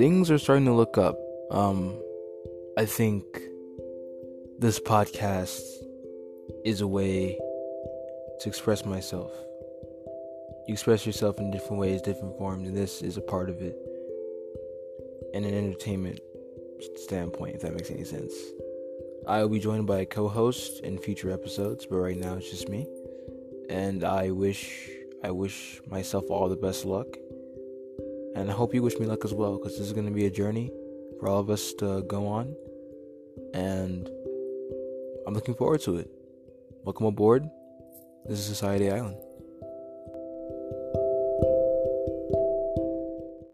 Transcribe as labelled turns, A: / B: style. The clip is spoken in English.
A: things are starting to look up. Um, I think this podcast is a way to express myself. You express yourself in different ways, different forms, and this is a part of it. And an entertainment standpoint, if that makes any sense. I will be joined by a co host in future episodes, but right now it's just me. And I wish I wish myself all the best luck. And I hope you wish me luck as well, because this is going to be a journey for all of us to go on. And I'm looking forward to it. Welcome aboard. This is Society Island.